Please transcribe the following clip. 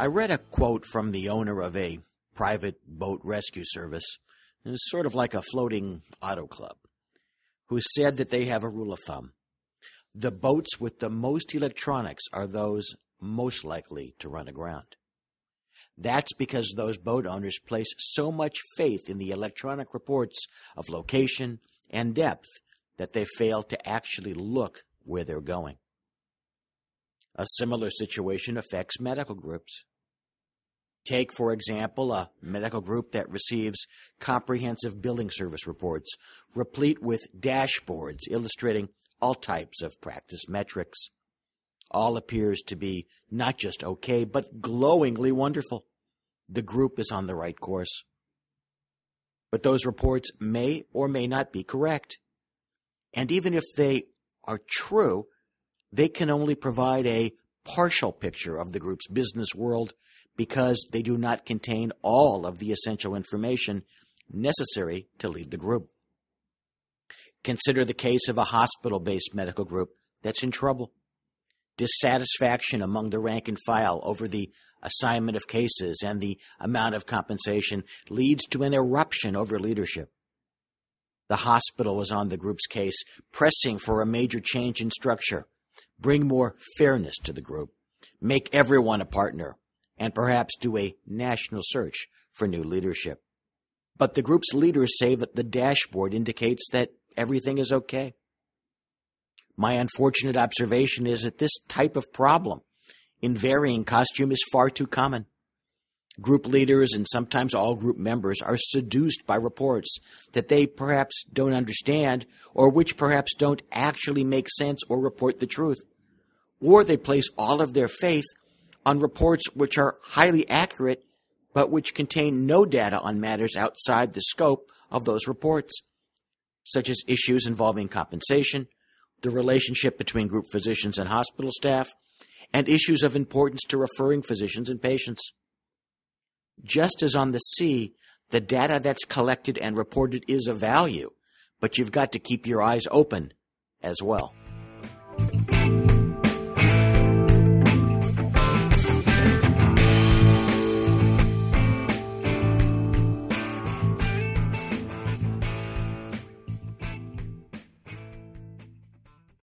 I read a quote from the owner of a private boat rescue service. It was sort of like a floating auto club, who said that they have a rule of thumb. The boats with the most electronics are those most likely to run aground. That's because those boat owners place so much faith in the electronic reports of location and depth that they fail to actually look where they're going. A similar situation affects medical groups. Take, for example, a medical group that receives comprehensive billing service reports, replete with dashboards illustrating all types of practice metrics. All appears to be not just okay, but glowingly wonderful. The group is on the right course. But those reports may or may not be correct. And even if they are true, they can only provide a partial picture of the group's business world because they do not contain all of the essential information necessary to lead the group. Consider the case of a hospital based medical group that's in trouble. Dissatisfaction among the rank and file over the assignment of cases and the amount of compensation leads to an eruption over leadership. The hospital was on the group's case, pressing for a major change in structure, bring more fairness to the group, make everyone a partner, and perhaps do a national search for new leadership. But the group's leaders say that the dashboard indicates that everything is okay. My unfortunate observation is that this type of problem in varying costume is far too common. Group leaders and sometimes all group members are seduced by reports that they perhaps don't understand or which perhaps don't actually make sense or report the truth. Or they place all of their faith on reports which are highly accurate but which contain no data on matters outside the scope of those reports, such as issues involving compensation, the relationship between group physicians and hospital staff, and issues of importance to referring physicians and patients. Just as on the sea, the data that's collected and reported is of value, but you've got to keep your eyes open as well.